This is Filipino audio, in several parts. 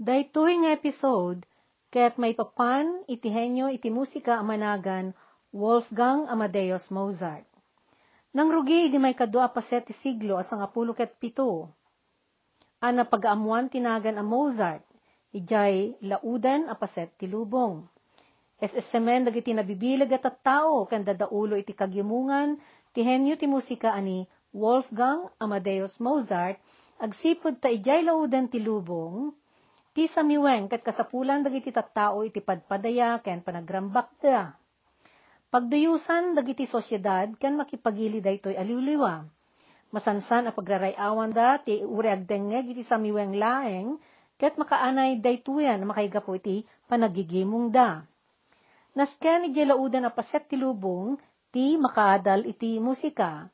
Daytoy nga episode, kaya't may papan itihenyo iti musika amanagan Wolfgang Amadeus Mozart. Nang rugi di may kadua paset ti siglo asang apulo ket pito. Ana pag-amuan tinagan a Mozart, ijay laudan a paset ti lubong. Es esemen dagiti nabibilag at tao ken dadaulo iti kagyamungan ti henyo ti musika ani Wolfgang Amadeus Mozart agsipod ta ijay laudan ti lubong Ti samiweng ket kasapulan dagiti tattao iti padpadaya ken panagrambak da. Pagdayusan dagiti sosyedad ken makipagili daytoy aliwliwa. Masansan a pagrarayawan da ti uri agdengeg iti samiweng laeng ket makaanay daytoyan makaigapo iti panagigimong da. Nasken iti laudan a paset ti lubong ti makaadal iti musika.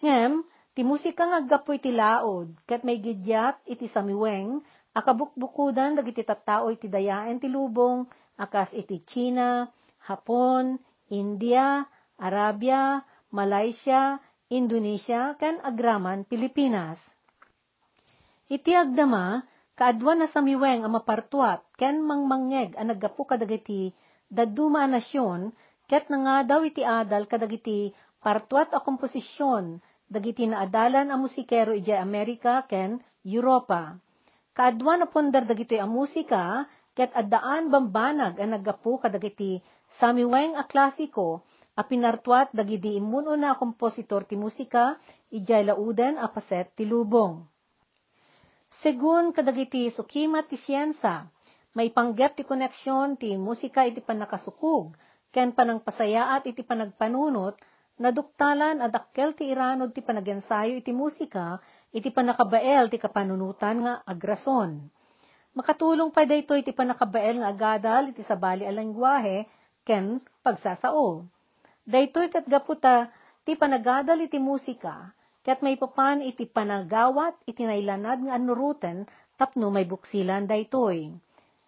Ngem, ti musika nga aggapo iti laod ket may gidyat iti samiweng Akabukbukudan dagiti tattao iti dayaen ti lubong akas iti China, Hapon, India, Arabia, Malaysia, Indonesia, ken agraman Pilipinas. Iti agdama, kaadwan na samiweng ang mapartuat, ken mangmangeg ang naggapu kadagiti daduma nasyon, ket nga daw iti adal kadagiti partuat a komposisyon, dagiti naadalan a musikero iti Amerika ken Europa. Kaadwa na pundar dagitoy a musika, ket addaan bambanag ang naggapu kadagiti samiweng a klasiko, a pinartuat dagiti imuno na kompositor ti musika, ijay lauden a paset ti lubong. Segun kadagiti sukimat ti siyensa, may panggep ti koneksyon ti musika iti panakasukog, ken panangpasayaat iti panagpanunot, naduktalan adakkel ti iranod ti panagensayo iti musika, iti panakabael ti kapanunutan nga agrason. Makatulong pa dayto iti panakabael nga agadal iti sabali a lengguwahe ken pagsasao. Daytoy ket gaputa ti panagadal iti musika ket may papan iti panagawat iti nailanad nga anuruten tapno may buksilan daytoy.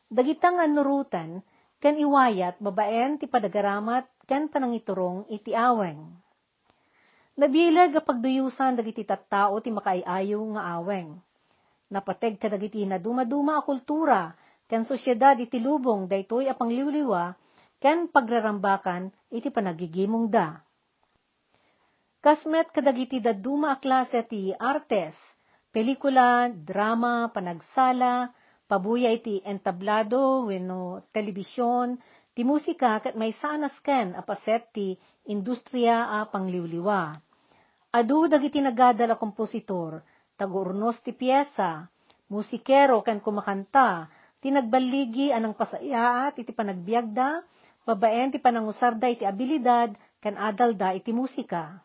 Dagitang anuruten ken iwayat babaen ti padagaramat ken panangiturong iti aweng. Nabilag a pagduyusan dagiti tattao ti makaiayo nga aweng. Napateg ka dagiti na dumaduma a kultura, ken sosyedad iti lubong daytoy a pangliwliwa, ken pagrarambakan iti panagigimong da. Kasmet kadagiti daduma a klase ti artes, pelikula, drama, panagsala, pabuya iti entablado wenno telebisyon, ti musika ket may sanas ken a paset ti industriya a pangliwliwa. Adu dagiti nagadal a kompositor, tagurnos ti piyesa, musikero ken kumakanta, ti nagbaligi anang pasayaat iti panagbiagda, babaen ti panangusarda iti abilidad, ken adalda iti musika.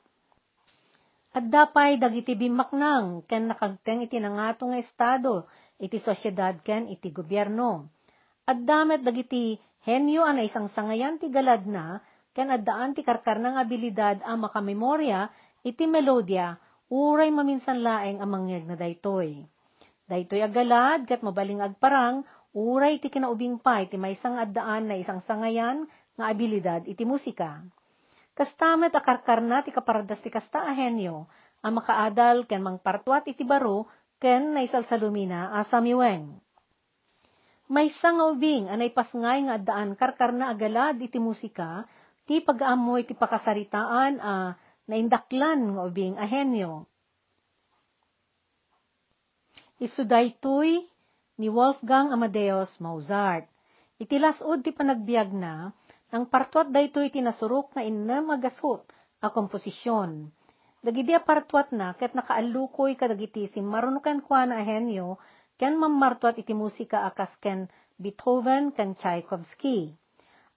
At dapay dagiti bimaknang ken nakagteng iti nangatong nga estado, iti sosyedad ken iti gobyerno. At damet dagiti henyo ana isang sangayan ti galad na, ken addaan ti karkar ng abilidad a makamemorya iti melodya uray maminsan laeng ang mangyag na daytoy. Daytoy agalad ket mabaling agparang uray iti kinaubing pay iti maysang addaan na isang sangayan nga abilidad iti musika. Kastamet akarkar na ti kaparadas ti kasta a henyo, ang makaadal ken mangpartuat iti baro ken naisalsalumina a samiweng. May ubing anay pasngay nga addaan karkar na agalad iti musika ti pag-aamoy ti pakasaritaan a uh, naindaklan nga ubing ahenyo. Isudaytoy ni Wolfgang Amadeus Mozart. Itilasod ti panagbiag na, nang partuat daytoy tinasurok na inam agasot a komposisyon. Dagidi a partuat na, ket nakaalukoy kadagiti si marunukan kwa na ahenyo, ken mamartuat iti musika akas ken Beethoven ken Tchaikovsky.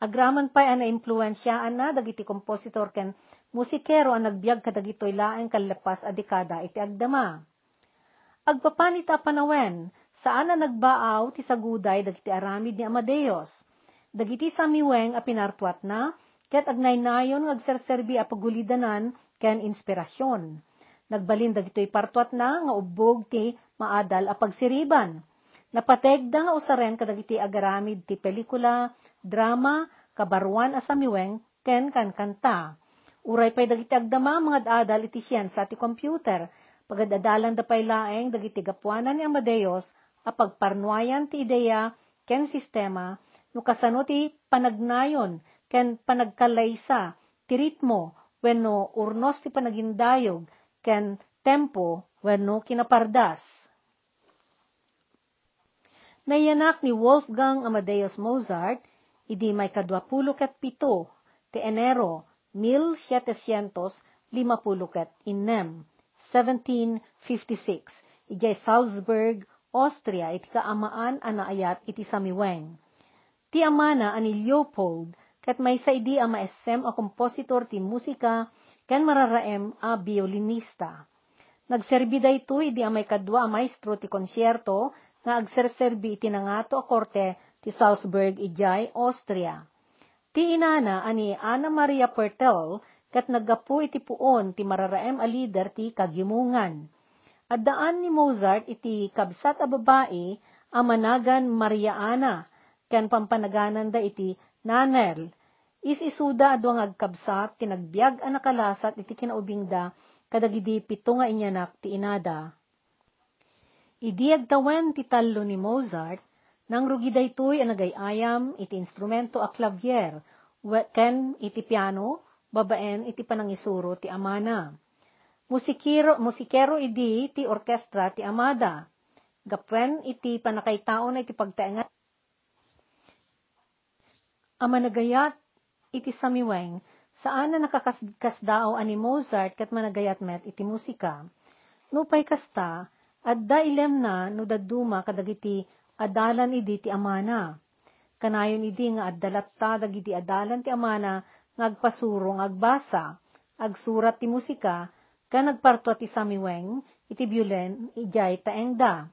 Agraman pa'y ana impluensyaan na dagiti kompositor ken musikero ang nagbiag kadagitoy laeng kalapas a dekada iti agdama. Agpapanita panawen, saan na nagbaaw ti saguday dagiti aramid ni Amadeus. Dagiti samiweng a pinartuat na, ket agnaynayon nga agserserbi a pagulidanan ken inspirasyon. Nagbalin dagitoy partuat na nga ubog ti maadal a pagsiriban Napategda usaren kadagiti agaramid ti pelikula, drama, kabaruan asamiweng, ken kan kanta. Uray pay dagiti agdama mga adal iti siyensa ti computer, pagadadalan da pay laeng dagiti gapuanan ni Amadeus, apagparnuayan ti ideya ken sistema no kasano ti panagnayon ken panagkalaysa ti ritmo wenno urnos ti panagindayog ken tempo wenno kinapardas. Nayanak ni Wolfgang Amadeus Mozart, idi may kadwapulo ket pito, ti Enero 1756, 1756, ijay Salzburg, Austria, iti kaamaan anaayat iti samiweng. Ti amana ani Leopold, kat may sa idi a maesem a kompositor ti musika, ken mararaem a biolinista. Nagserbi dayto idi amay kadwa a maestro ti konsyerto, nga agserserbi iti nangato a korte ti Salzburg ijay Austria. Ti inana ani Ana Maria Pertel kat naggapu iti puon ti mararaem a lider ti kagimungan. At daan ni Mozart iti kabsat a babae a managan Maria Ana ken pampanaganan da iti Nanel. Is isuda adwang agkabsat tinagbiag a nakalasat iti kinaubing da kadagidi pito nga inyanak ti inada. Idiag tawen ti talo ni Mozart, nang rugi daytoy ang nagayayam iti instrumento a clavier, ken iti piano, babaen iti panangisuro ti amana. Musikero, musikero idi ti orkestra ti amada. Gapwen iti panakaitao na iti pagtaengat. Amanagayat iti samiweng, saan na nakakasdao ani Mozart kat managayat met iti musika. Nupay kasta, Adda ilem na no daduma kadagiti adalan idi ti amana. Kanayon idi nga addalatta dagiti adalan ti amana nga agpasuro nga agbasa, agsurat ti musika, ka nagparto ti samiweng, iti biulen, ijay taengda.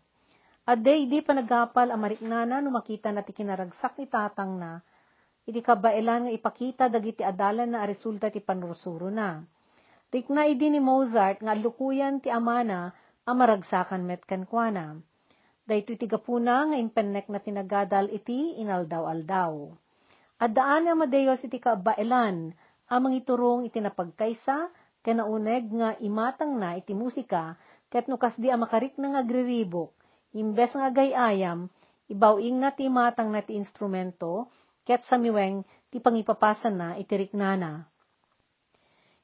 Adda idi panagapal amariknana no makita na ti kinaragsak ni tatang na, iti kabailan nga ipakita dagiti adalan na resulta ti panursuro na. Rikna idi ni Mozart nga lukuyan ti amana amaragsakan met kankwana. Dayto iti gapuna nga impennek na tinagadal iti inaldaw-aldaw. At daan nga madayos iti kaabailan, amang iturong iti napagkaysa, kanauneg nga imatang na iti musika, ket nukas di amakarik na agriribok, imbes nga gayayam, ibawing na ti imatang na ti instrumento, ket samiweng ti pangipapasan na iti riknana.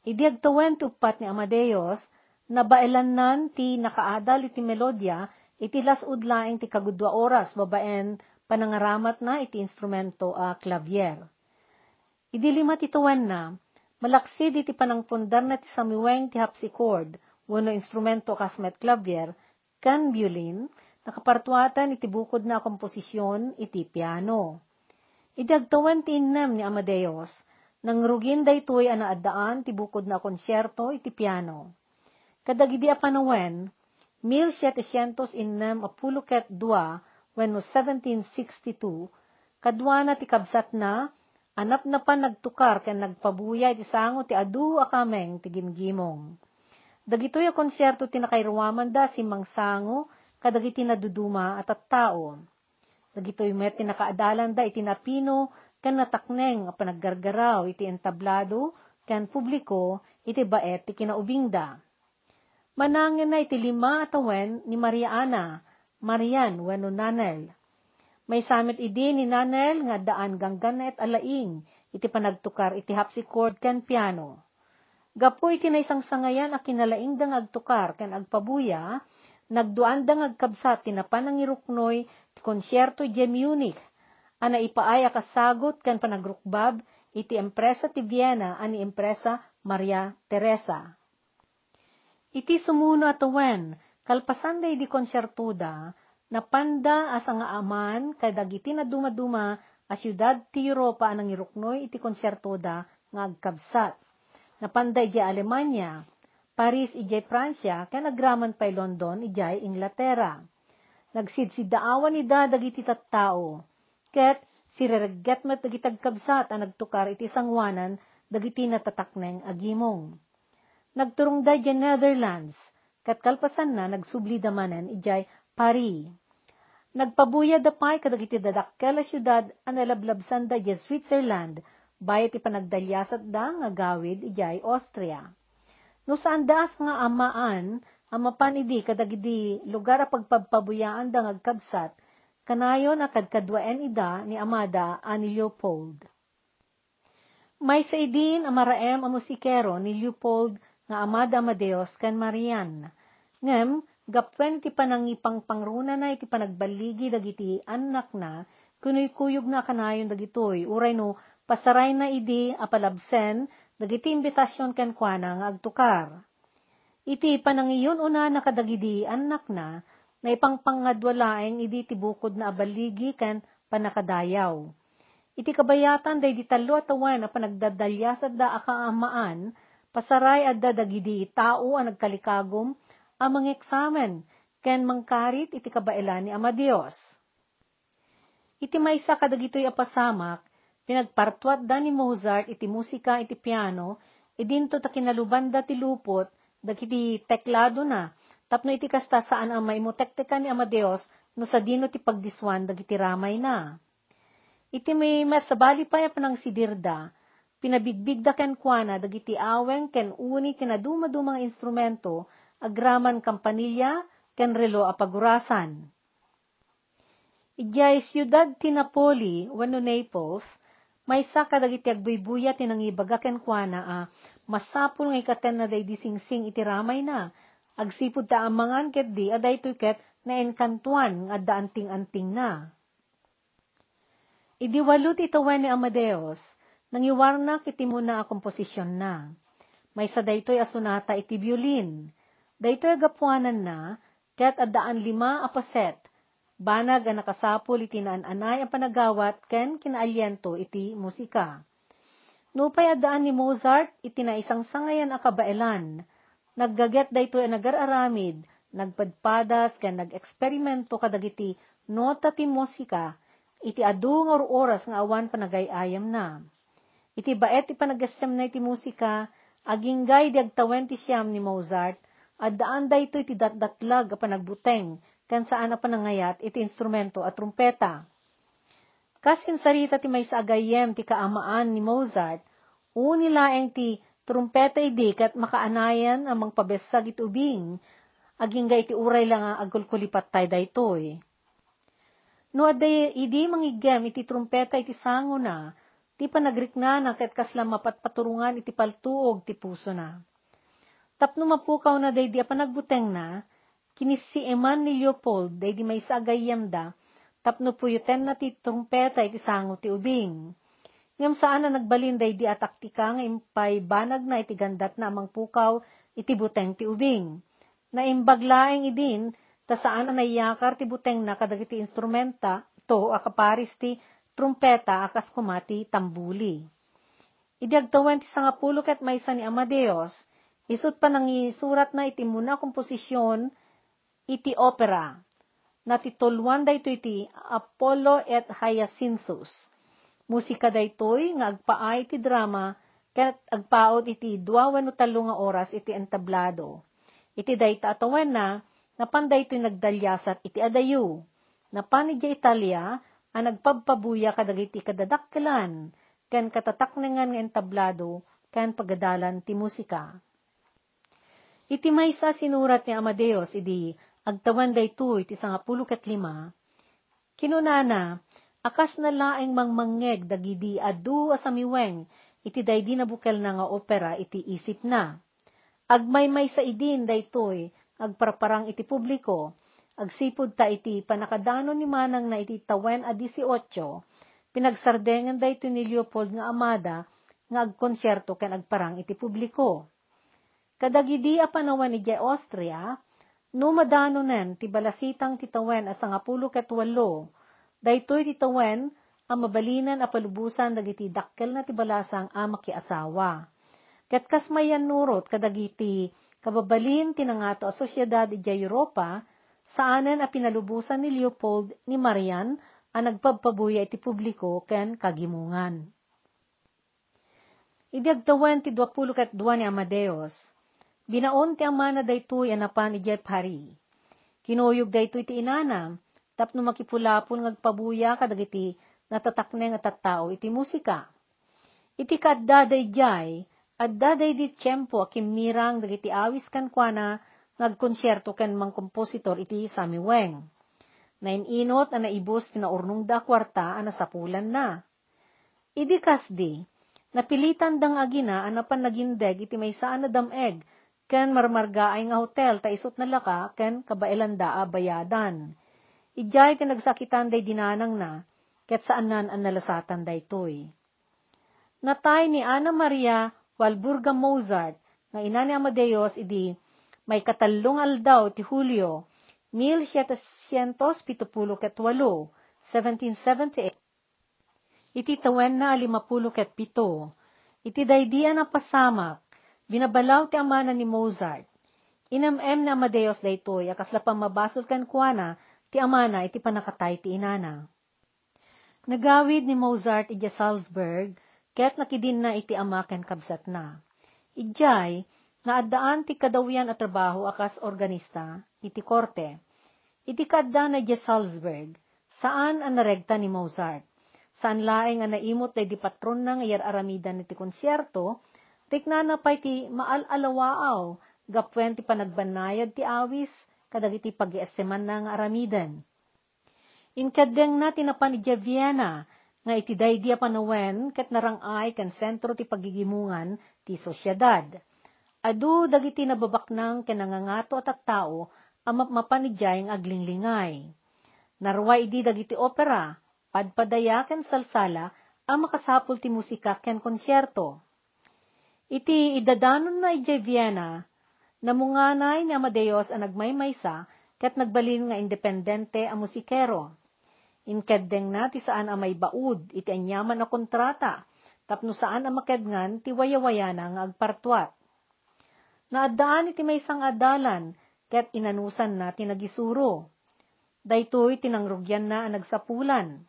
Idi agtawen ni Amadeus, nabailannan ti nakaadal iti melodya, iti lasud laeng ti kagudwa oras, babaen panangaramat na iti instrumento a uh, clavier. Idi lima ti tuwan na, malaksid iti panangpundar na ti samiweng ti hapsichord, wano instrumento kasmet clavier, kan violin, nakapartuatan iti bukod na komposisyon iti piano. Idagtawan ti innem ni Amadeus, nang rugin daytoy ana addaan ti bukod na konsyerto iti piano. Kadagidi a panawen, 1706 apuluket dua, wenno 1762, kadwa na ti kabsat na, anap na pa nagtukar ken nagpabuya iti sango ti adu akameng ti gimgimong. Dagitoy a konsyerto ti nakairuwaman da si mangsango, kadagiti naduduma at at tao. Dagitoy met ti nakaadalan da iti napino, ken natakneng a panaggargaraw iti entablado, ken publiko iti baet ti kinaubing da. Manangin na iti lima atawen ni Maria Ana, Marian, wano nanel. May samit idi ni nanel nga daan ganggan na alaing, iti panagtukar iti hapsichord ken piano. Gapo iti na isang sangayan a kinalaing dang agtukar ken agpabuya, nagduan dang agkabsat tinapan ang iruknoy ti konsyerto di Munich, ana ipaaya kasagot ken panagrukbab iti empresa ti Vienna ani empresa Maria Teresa. Iti sumuno atuwen, kalpasan day di konsyertuda, napanda as nga aman kadagiti na dumaduma a syudad ti Europa anang iruknoy iti konsyertuda nga agkabsat. Napanda iti Alemanya, Paris ijay Pransya, kaya nagraman pa'y London ijay Inglaterra. Nagsidsidaawan ni da dagiti tattao, ket sireregget met dagiti agkabsat ang nagtukar iti sangwanan dagiti natatakneng agimong nagturong da dyan Netherlands, kat kalpasan na nagsubli damanen ijay Paris. Nagpabuya da pay kadagiti dadakkel syudad ang nalablabsan da dyan Switzerland, bayat ipanagdalyasat da nga gawid ijay Austria. No saan daas nga amaan, amapan idi kadagidi lugar a pagpabpabuyaan da ngagkabsat, kanayon a kadkadwaen ida ni Amada ani Leopold. May sa idin amaraem a ni Leopold nga Amada Amadeus ken Marian. Ngem, gapwen ti panangipang pangruna na iti panagbaligi dagiti anak na, kunoy kuyog na kanayon dagitoy, uray no, pasaray na idi apalabsen, dagiti imbitasyon ken kuana nga agtukar. Iti panangiyon una nakadagidi anak na, na ipangpangadwalaeng idi tibukod na abaligi ken panakadayaw. Iti kabayatan day di talo at awan na panagdadalyasad da akaamaan, pasaray at dadagidi tao ang nagkalikagom, amang eksamen, ken mangkarit iti kabailan ni Ama Dios. Iti maysa kadagitoy apasamak, pinagpartuat da ni Mozart iti musika iti piano, idinto ta kinalubanda ti lupot, dagiti teklado na, tapno iti kasta saan ang maimutektekan ni Amadeus no sa dino ti pagdiswan dagiti ramay na. Iti may matsabali pa ya panang sidirda, pinabigbigda ken kuana dagiti aweng ken uni kinaduma-dumang instrumento, agraman kampanilya ken relo a pagurasan. Ijay siyudad ti Napoli, wano Naples, may sa kadagiti agbuybuya tinangibaga ken kuana a masapul nga ikaten na day disingsing iti ramay na. Agsipod ta amangan ket di aday ket na enkantuan nga adda anting-anting na. Idi walot itawen ni Amadeus, nangiwarna kiti muna a komposisyon na. May sa daytoy asunata iti violin. Daytoy agapuanan na, ket addaan lima a paset, banag ang nakasapol iti naan-anay ang panagawat ken kinaalyento iti musika. Nupay adaan ni Mozart, iti na isang sangayan akabailan. Naggaget dayto ay nagararamid, nagpadpadas, ken nag-eksperimento kadagiti nota ti musika, iti adu nga oras nga awan panagayayam na. Iti baet ti panagasem na iti musika, aginggay di agtawen ti siyam ni Mozart, at daan dayto iti datdatlag a panagbuteng, ken saan a panangayat iti instrumento at trumpeta. Kasin sarita ti may agayem ti kaamaan ni Mozart, uni laeng ti trumpeta idi kat makaanayan amang pabesag iti ubing, aging ga iti uray lang nga agkulkulipat tay daytoy. No aday idi mangigem iti trumpeta iti sango na, ti panagrikna na ket kasla mapatpaturungan iti paltuog ti puso na. Tapno mapukaw na day di panagbuteng na, kinis si Eman ni Leopold day di may sa agayem da, tapno puyuten na ti trumpeta iti sango ti ubing. Ngam saan na nagbalinday di ataktika nga impay banag na iti gandat na amang pukaw iti buteng ti ubing. Na imbaglaeng idin, ta saan na naiyakar ti buteng na kadagiti instrumenta, to akaparis ti trumpeta akas kumati tambuli. Idiagtawan ti sangapulo ket maysa ni Amadeus, isut pa nang isurat na iti muna komposisyon iti opera, na titulwan dayto iti Apollo et Hyacinthus. Musika daytoy nga agpaay ti drama ket agpaot iti dua wenno talo nga oras iti entablado. Iti dayta atawan na napan daytoy nagdalyasat iti adayu. Napan iti Italia a nagpabpabuya kadagiti kadadakkelan ken katataknengan nga entablado ken pagadalan ti musika. Iti maysa sinurat ni Amadeus idi agtawan daytoy ti sangapulo ket lima, kinunana, akas na laeng mangmangeg dagidi adu asamiweng, iti daydi na bukel na nga opera iti isip na. Agmaymay sa idin daytoy, agparparang iti publiko, agsipod ta iti panakadano ni manang na iti tawen a 18, pinagsardengan dayto ni Leopold nga amada, nga agkonsyerto ken agparang iti publiko. Kadagidi a panawan ni Jay Austria, No madano nen, ti balasitang titawen as sangapulo ket walo, daytoy titawen, ang mabalinan a palubusan dagiti dakkel na ti balasang ama ki asawa. Ket kas mayan nurot kadagiti kababalin tinangato a sosyedad iti Europa, saanen a pinalubusan ni Leopold ni Marian a nagpabpabuya iti publiko ken kagimungan. Idiagtawan ti 20 ket 2 ni Amadeus, Binaon ti ama na daytoy anapan ijay pari. Kinuyog daytoy ti inana, tapno makipulapon ngagpabuya kadagiti natatakne nga tattao iti musika. Iti kadda dayjay, adda day di tiyempo akimnirang dagiti awis kan kuana nagkonsyerto ken mang kompositor iti Sami Weng. Nainot na naibos tinaurnong da kwarta ana sapulan na. Idi kasdi, napilitan dang agina anapan nagindeg iti may saan na dameg, ken marmarga ay nga hotel ta isot na laka ken kabailan da bayadan. Ijay ken nagsakitan day dinanang na, ket saanan an nalasatan daytoy. Natay ni Ana Maria Walburga Mozart, nga ina ni Amadeus idi may katallong aldaw ti Hulyo, 1778, 1778. Iti tawen na alimapulo ket pito. Iti daydian na pasamak, binabalaw ti amana ni Mozart. Inamem na Amadeus daytoy, akas lapang mabasol kan kuana, ti amana iti panakatay ti inana. Nagawid ni Mozart iti Salzburg, ket nakidin na iti ama ken kabsat na. Ijay, Naadaan ti kadawian at trabaho akas organista, iti korte. Iti kadda na di Salzburg, saan ang naregta ni Mozart. Saan laeng ang naimot na di patron na ngayar aramidan iti konsyerto, tiknana pa iti maalalawaaw, gapwen ti panagbanayad ti awis, kadag iti pag-iasiman ng aramidan. Inkadeng na tinapan iti Vienna, nga iti daydia panawen ket narangay kan sentro ti pagigimungan ti sosyedad Adu dagiti nababaknang kenangangato at tao ang mapanidjay ang aglinglingay. Narway di dagiti opera, padpadaya ken salsala ang makasapul ti musika ken konsyerto. Iti idadanon na ijay Vienna, namunganay ni Amadeus ang nagmaymaysa ket nagbalin nga independente ang musikero. Inkeddeng na ti saan ang may baud iti anyaman na kontrata, tapno saan ang makedngan ti wayawaya na nga agpartuat Naadaan iti may isang adalan, ket inanusan na tinagisuro. Daytoy tinangrugyan na ang nagsapulan.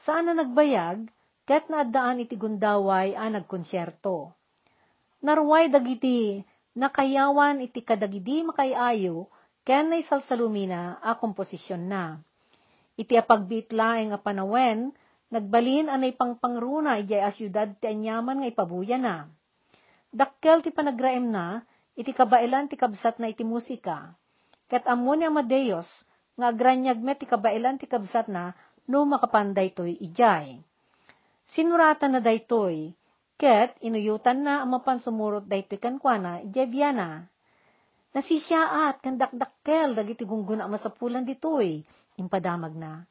Saan na nagbayag, ket naadaan iti gundaway a nagkonsyerto. Narway dagiti nakayawan iti kadagidi makayayo, ken na isalsalumina a komposisyon na. Iti apagbitlaeng a panawen, nagbalin anay pangpangruna ijay asyudad ti anyaman nga ipabuya na Dakkel ti panagraem na, iti kabailan ti kabsat na iti musika. Kat amo ni Amadeus, nga agranyag met ti kabailan ti kabsat na, no makapanday to'y ijay. Sinuratan na daytoy, ket inuyutan na ang mapansumurot daytoy kankwana, ijay biyana. Nasisyaat, kandakdakkel, dagiti gungguna masapulan ditoy, impadamag na.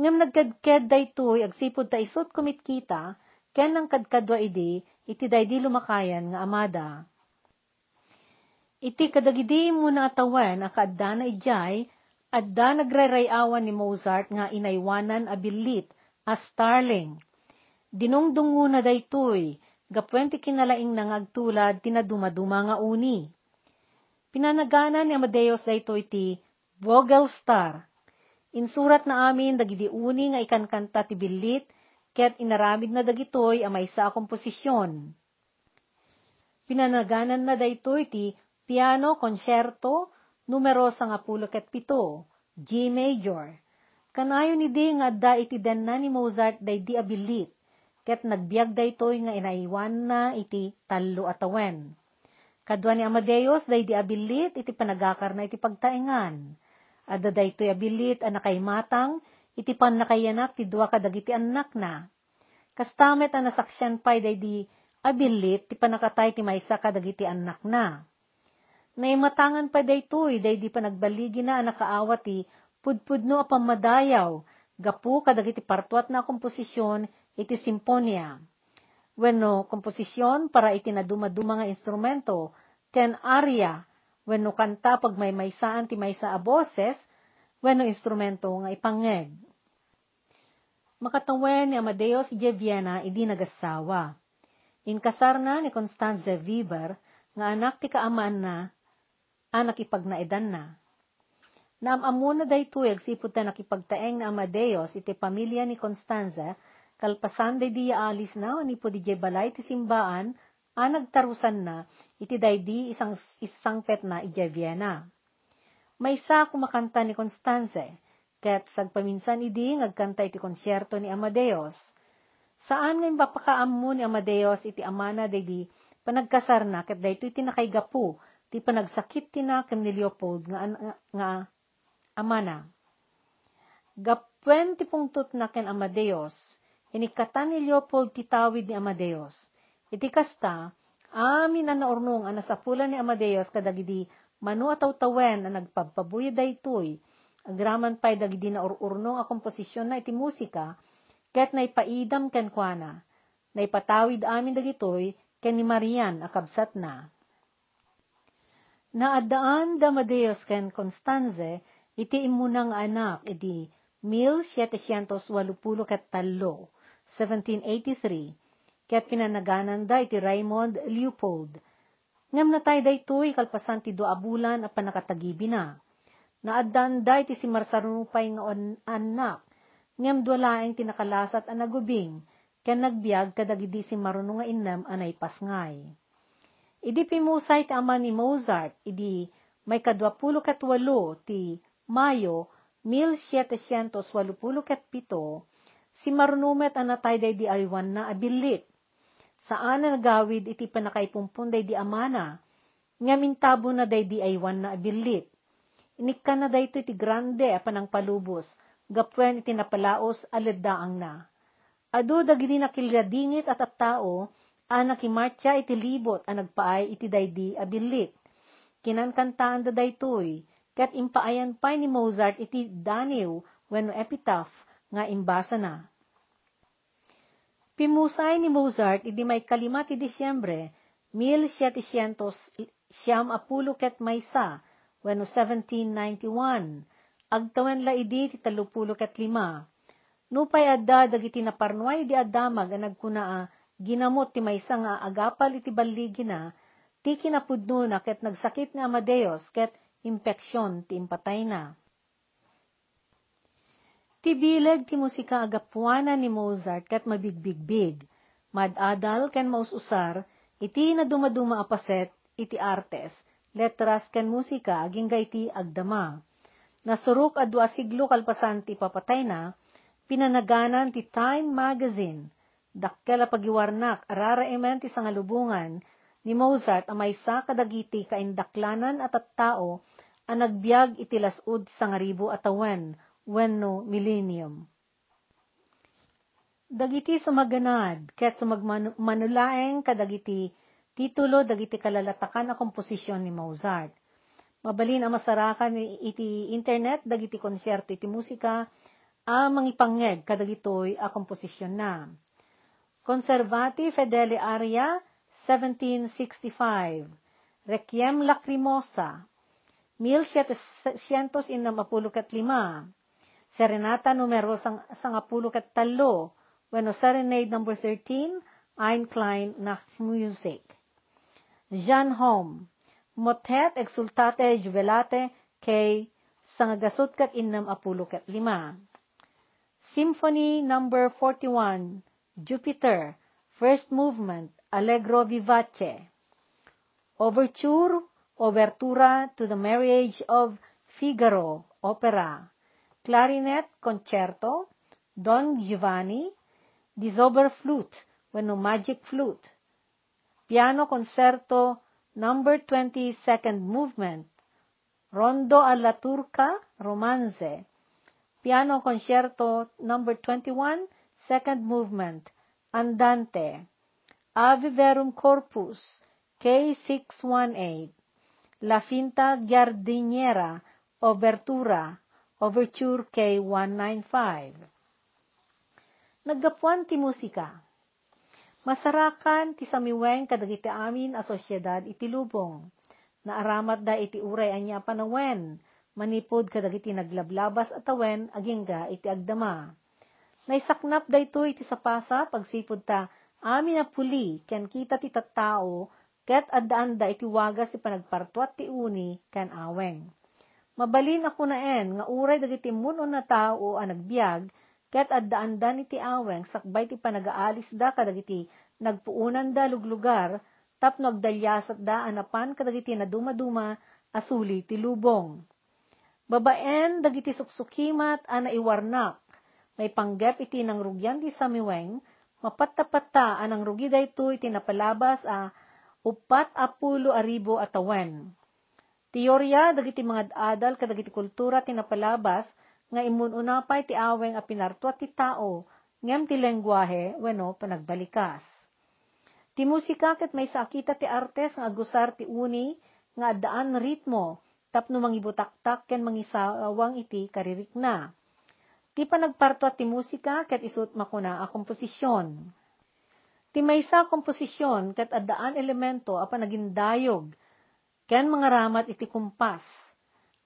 Ngam nagkadked daytoy, agsipod ta isot kumit kita, ken nang kadkadwa idi, iti daydi lumakayan nga amada. Iti kadagidi mo na atawan akadda na ijay, adda nagrarayawan ni Mozart nga inaywanan abilit a starling. Dinungdungo na daytoy, gapwen ti kinalaing nangagtulad tinadumaduma nga uni. Pinanagana ni Amadeus daytoy ti Vogelstar. Insurat na amin dagidi uni nga ikankanta ti bilit ket inaramid na dagitoy amay sa komposisyon. Pinanaganan na daytoy ti piano concerto numero sa nga pulo ket pito, G major. Kanayo ni di nga da iti den na ni Mozart day di abilit, ket nagbiag daytoy nga inaiwan na iti talo atawen. Kadwa ni Amadeus day di abilit iti panagakar na iti pagtaengan. Adda daytoy abilit a nakaimatang iti pan nakayanak ti dua kadagiti anak na. Kastamet ang nasaksyan pay day di abilit ti panakatay ti maysa kadagiti anak na. Naimatangan pa day tuy day di panagbaligi na nakaawa ti pudpudno a pamadayaw, gapu kadagiti partuat na komposisyon iti simponya. Wenno komposisyon para iti naduma-duma nga instrumento, ken arya, wenno kanta pag may maysaan ti maysa a boses, wenno instrumento nga ipangeg. Makatawen ni Amadeus de Viena idi nagasawa. Inkasar na ni Constanze Weber, nga anak ti kaamaan na, anak ipagnaidan na. Naamamo na daytoy agsipod ta nakipagtaeng na Amadeus iti pamilya ni Constanza, kalpasan day di alis na, ni po di balay ti simbaan, a nagtarusan na, iti daydi isang isang pet na iti Vienna. May sa kumakanta ni Constance, ket sagpaminsan idi ngagkanta iti konsyerto ni Amadeus. Saan nga papakaam mo ni Amadeus iti amana dedi panagkasar na ket daytoy iti nakaigapu ti panagsakit ti na ni Leopold nga, nga, nga amana. Gapwen ti pungtot na ken Amadeus, inikatan ni Leopold ti tawid ni Amadeus. Iti kasta, amin na naurnong ang nasapulan ni Amadeus kadagidi manu ataw tawen na nagpagpabuya daytoy, agraman pay dagidi na ururnong a komposisyon na iti musika, ket naipaidam ken kuana, naipatawid amin dagitoy ken ni Marian akabsat na. Naadaan da Amadeus ken Constanze, iti imunang anak, iti 1780 ket talo, 1783, ket pinanaganan da iti Raymond Leopold. Ngam natay daytoy kalpasan ti do abulan a panakatagibi na. Naaddan da iti si Marsarunupay nga anak, ngam dualaeng tinakalasat a nagubing, ken nagbiag kadagidi si marunong nga innam anay pasngay. Idi pimusay ti ama ni Mozart, idi may kadwapulo katwalo ti Mayo 1787, si marunumet anatay day di aywan na abilit. Saan na nagawid iti panakaipumpun day di amana, nga mintabo na day di aywan na abilit. Inikka na day iti grande a panang palubos, gapwen iti napalaos aleddaang na. Ado dagiti nakilradingit at at tao, anak imartya iti libot a nagpaay iti daydi abilit. Kinankantaan da daytoy, ket impaayan pay ni Mozart iti Daniel wenno epitaph nga imbasa na. Pimusay ni Mozart idi may kalima ti Disyembre 1700 siyam apulo ket maysa wenno 1791 agtawen la idi ti talupulo ket lima. Nupay adda dagiti naparnuay di addamag a nagkuna ginamot ti maysa nga agapal iti balligi na ti kinapudno na ket nagsakit ni Amadeus ket impeksyon ti impatay na. Ti bileg ti musika agapuana ni Mozart ket mabigbigbig, madadal ken maususar, iti na dumaduma apaset, iti artes, letras ken musika aging iti agdama. Nasuruk a siglo kalpasan ti papatay na, pinanaganan ti Time Magazine, dakkel a pagiwarnak arara emen ti sangalubungan, ni Mozart amay sa kadagiti kaindaklanan at at tao a nagbiag iti lasud sa ngaribo atawen wenno millennium. Dagiti sumaganad, ket sumagmanulaeng kadagiti titulo dagiti kalalatakan a komposisyon ni Mozart. Mabalin ang masarakan iti internet dagiti konsyerto iti musika a mangipangeg kadagitoy a komposisyon na. Conservati Fedele Aria 1765 Requiem Lacrimosa 1765 Serenata numero sangapulo kat talo, bueno, Serenade number 13, Ein Klein Nachtmusik. Jean Home, Motet Exultate Jubilate kay sangagasot kat innam apulo kat lima. Symphony number 41, Jupiter, First Movement, Allegro Vivace. Overture, Overtura to the Marriage of Figaro, Opera. Clarinet Concerto, Don Giovanni, Die Zauberflute, bueno, Magic Flute. Piano Concerto Number 20 Second Movement, Rondo alla Turca, Romance. Piano Concerto Number 21 Second Movement, Andante. Ave Verum Corpus, K618. La Finta Giardiniera, Obertura, Overture K195. Naggapuan ti musika. Masarakan ti samiweng kadagiti amin a sosyedad iti lubong. Naaramat da iti uray anya panawen, manipod kadagiti naglablabas at awen agingga iti agdama. Naisaknap da ito iti sapasa pagsipod ta amin na puli ken kita ti tattao ket addaan da iti wagas ti panagpartuat ti uni ken aweng. Mabalin ako na en nga uray dagiti munon na tao a nagbiag ket addaan da iti aweng sakbay ti panagaalis da kadagiti nagpuunan da luglugar tapno agdalyasat da anapan kadagiti na dumaduma asuli ti lubong. Babaen dagiti suksukimat a naiwarnak may panggep iti nang rugyan ti samiweng mapatta-patta anang rugi dayto iti napalabas a upat apulo aribo atawen. Teorya dagiti mga adal kadagiti kultura tinapalabas nga imununapay ti aweng a pinartuat ti tao ngem ti lengguwahe wenno panagbalikas. Ti musika ket may sakita ti artes nga agusar ti uni nga addaan ritmo tapno mangibutaktak ken mangisawang iti karirikna. Ti panagparto at ti musika ket isut makuna a komposisyon. Ti maysa komposisyon ket addaan elemento a panagindayog ken mga ramat iti kumpas.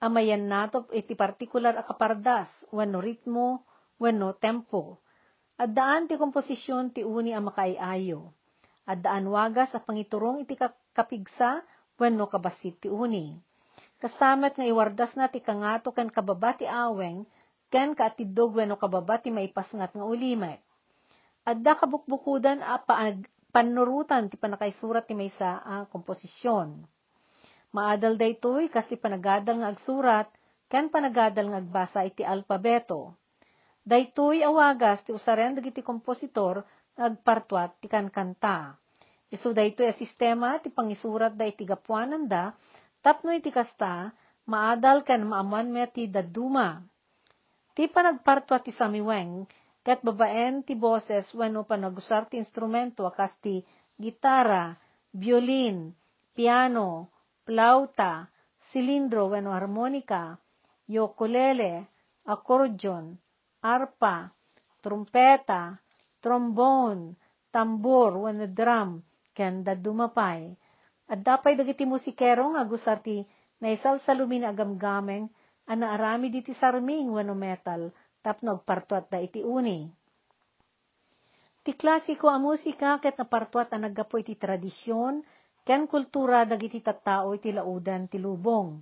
Amayan nato iti partikular a kapardas wenno ritmo wenno tempo. Addaan ti komposisyon ti uni a makaiayo. Addaan wagas a pangiturong iti kapigsa wenno kabasit ti uni. Kastamet nga iwardas na ti kangato ken kababa ti aweng, ken kaatidog wenno kababa ti maipasngat nga ulimet. Adda kabukbukudan a paag, panurutan ti panakaisurat ti maysa a komposisyon. Maadal daytoy kas ti panagadal nga agsurat, ken panagadal nga agbasa iti alpabeto. Daytoy awagas ti usaren dagiti kompositor nga agpartuat ti kankanta. Isu daytoy a sistema ti pangisurat da iti gapuanan da tapno iti kasta, maadal ken maaman met ti daduma. Ti panagparto ti samiweng, ket babaen ti boses wenno panagusar ti instrumento akas ti gitara, violin, piano, flauta, silindro wenno harmonika, ukulele, accordion, arpa, trumpeta, trombone, tambor wenno drum, ken dadumapay at dapay dagiti musikero nga gusar ti naisalsalumin agamgameng ana arami diti sarming wano metal tapno agpartuat da iti uni. Ti klasiko a musika ket napartuat a naggapo iti tradisyon ken kultura dagiti tattao iti laudan ti lubong.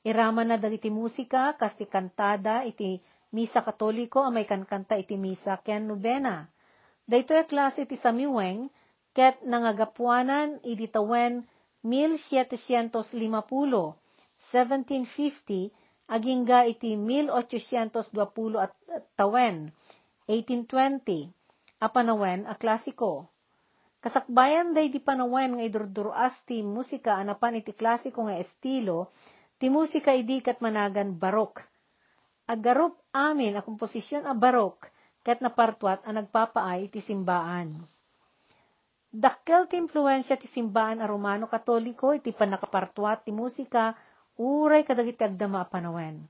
Iraman na dagiti musika kas ti kantada iti misa katoliko a may kankanta iti misa ken nobena. Daytoy klase ti samiweng ket nangagapuanan iti tawen 1750, 1750, agingga iti 1820 at tawen, 1820, a panawen a klasiko. Kasakbayan day di panawen nga idurduras ti musika anapan iti klasiko nga estilo, ti musika idi kat managan barok. Agarup amin a komposisyon a barok, kat napartuat a nagpapaay iti simbaan. Dakkel ti impluensya ti simbaan a Romano Katoliko iti panakapartuat ti musika uray kadagiti agdama panawen.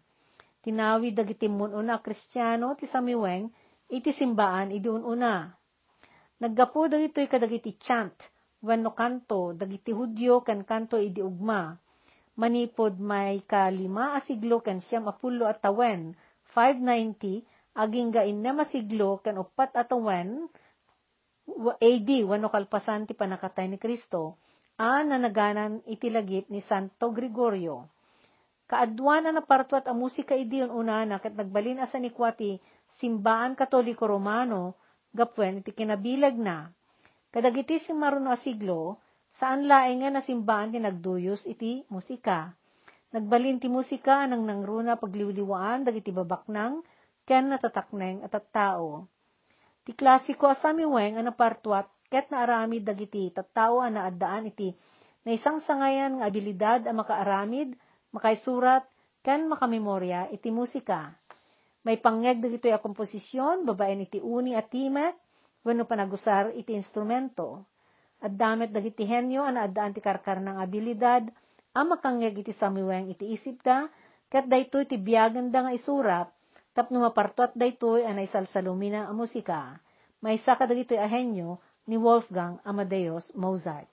Tinawi dagiti mununa Kristiyano ti samiweng iti simbaan idi ununa. Naggapo dagitoy kadagiti chant wenno kanto dagiti Hudyo ken kanto idi ugma. Manipod may kalima a siglo ken siyam apullo at tawen 590 aging gain na masiglo ken upat at tawen AD, wano kalpasan ti panakatay ni Kristo, a nanaganan itilagip ni Santo Gregorio. Kaadwana na partuat a musika idi una na kat nagbalin asa ni kwati simbaan katoliko romano, gapwen iti kinabilag na. Kadagiti si maruno a siglo, saan laeng nga na simbaan ti nagduyos iti musika. Nagbalin ti musika nang nangruna pagliwliwaan dagiti babaknang ken natatakneng at at tao. Ti klasiko asami weng ana partuat ket naaramid dagiti tattao a naaddaan iti na isang sangayan nga abilidad a makaaramid, makaisurat, ken makamemorya iti musika. May pangyag dagito a komposisyon, babaen iti uni at timek, wenno panagusar iti instrumento. At damet dagiti henyo ana addaan ti karkar ng abilidad, a makangyag iti samiweng iti isip da, ket daytoy ti biyagan nga isurat, tapno mapartot daytoy anay salsalumina a musika. May saka dagitoy ahenyo ni Wolfgang Amadeus Mozart.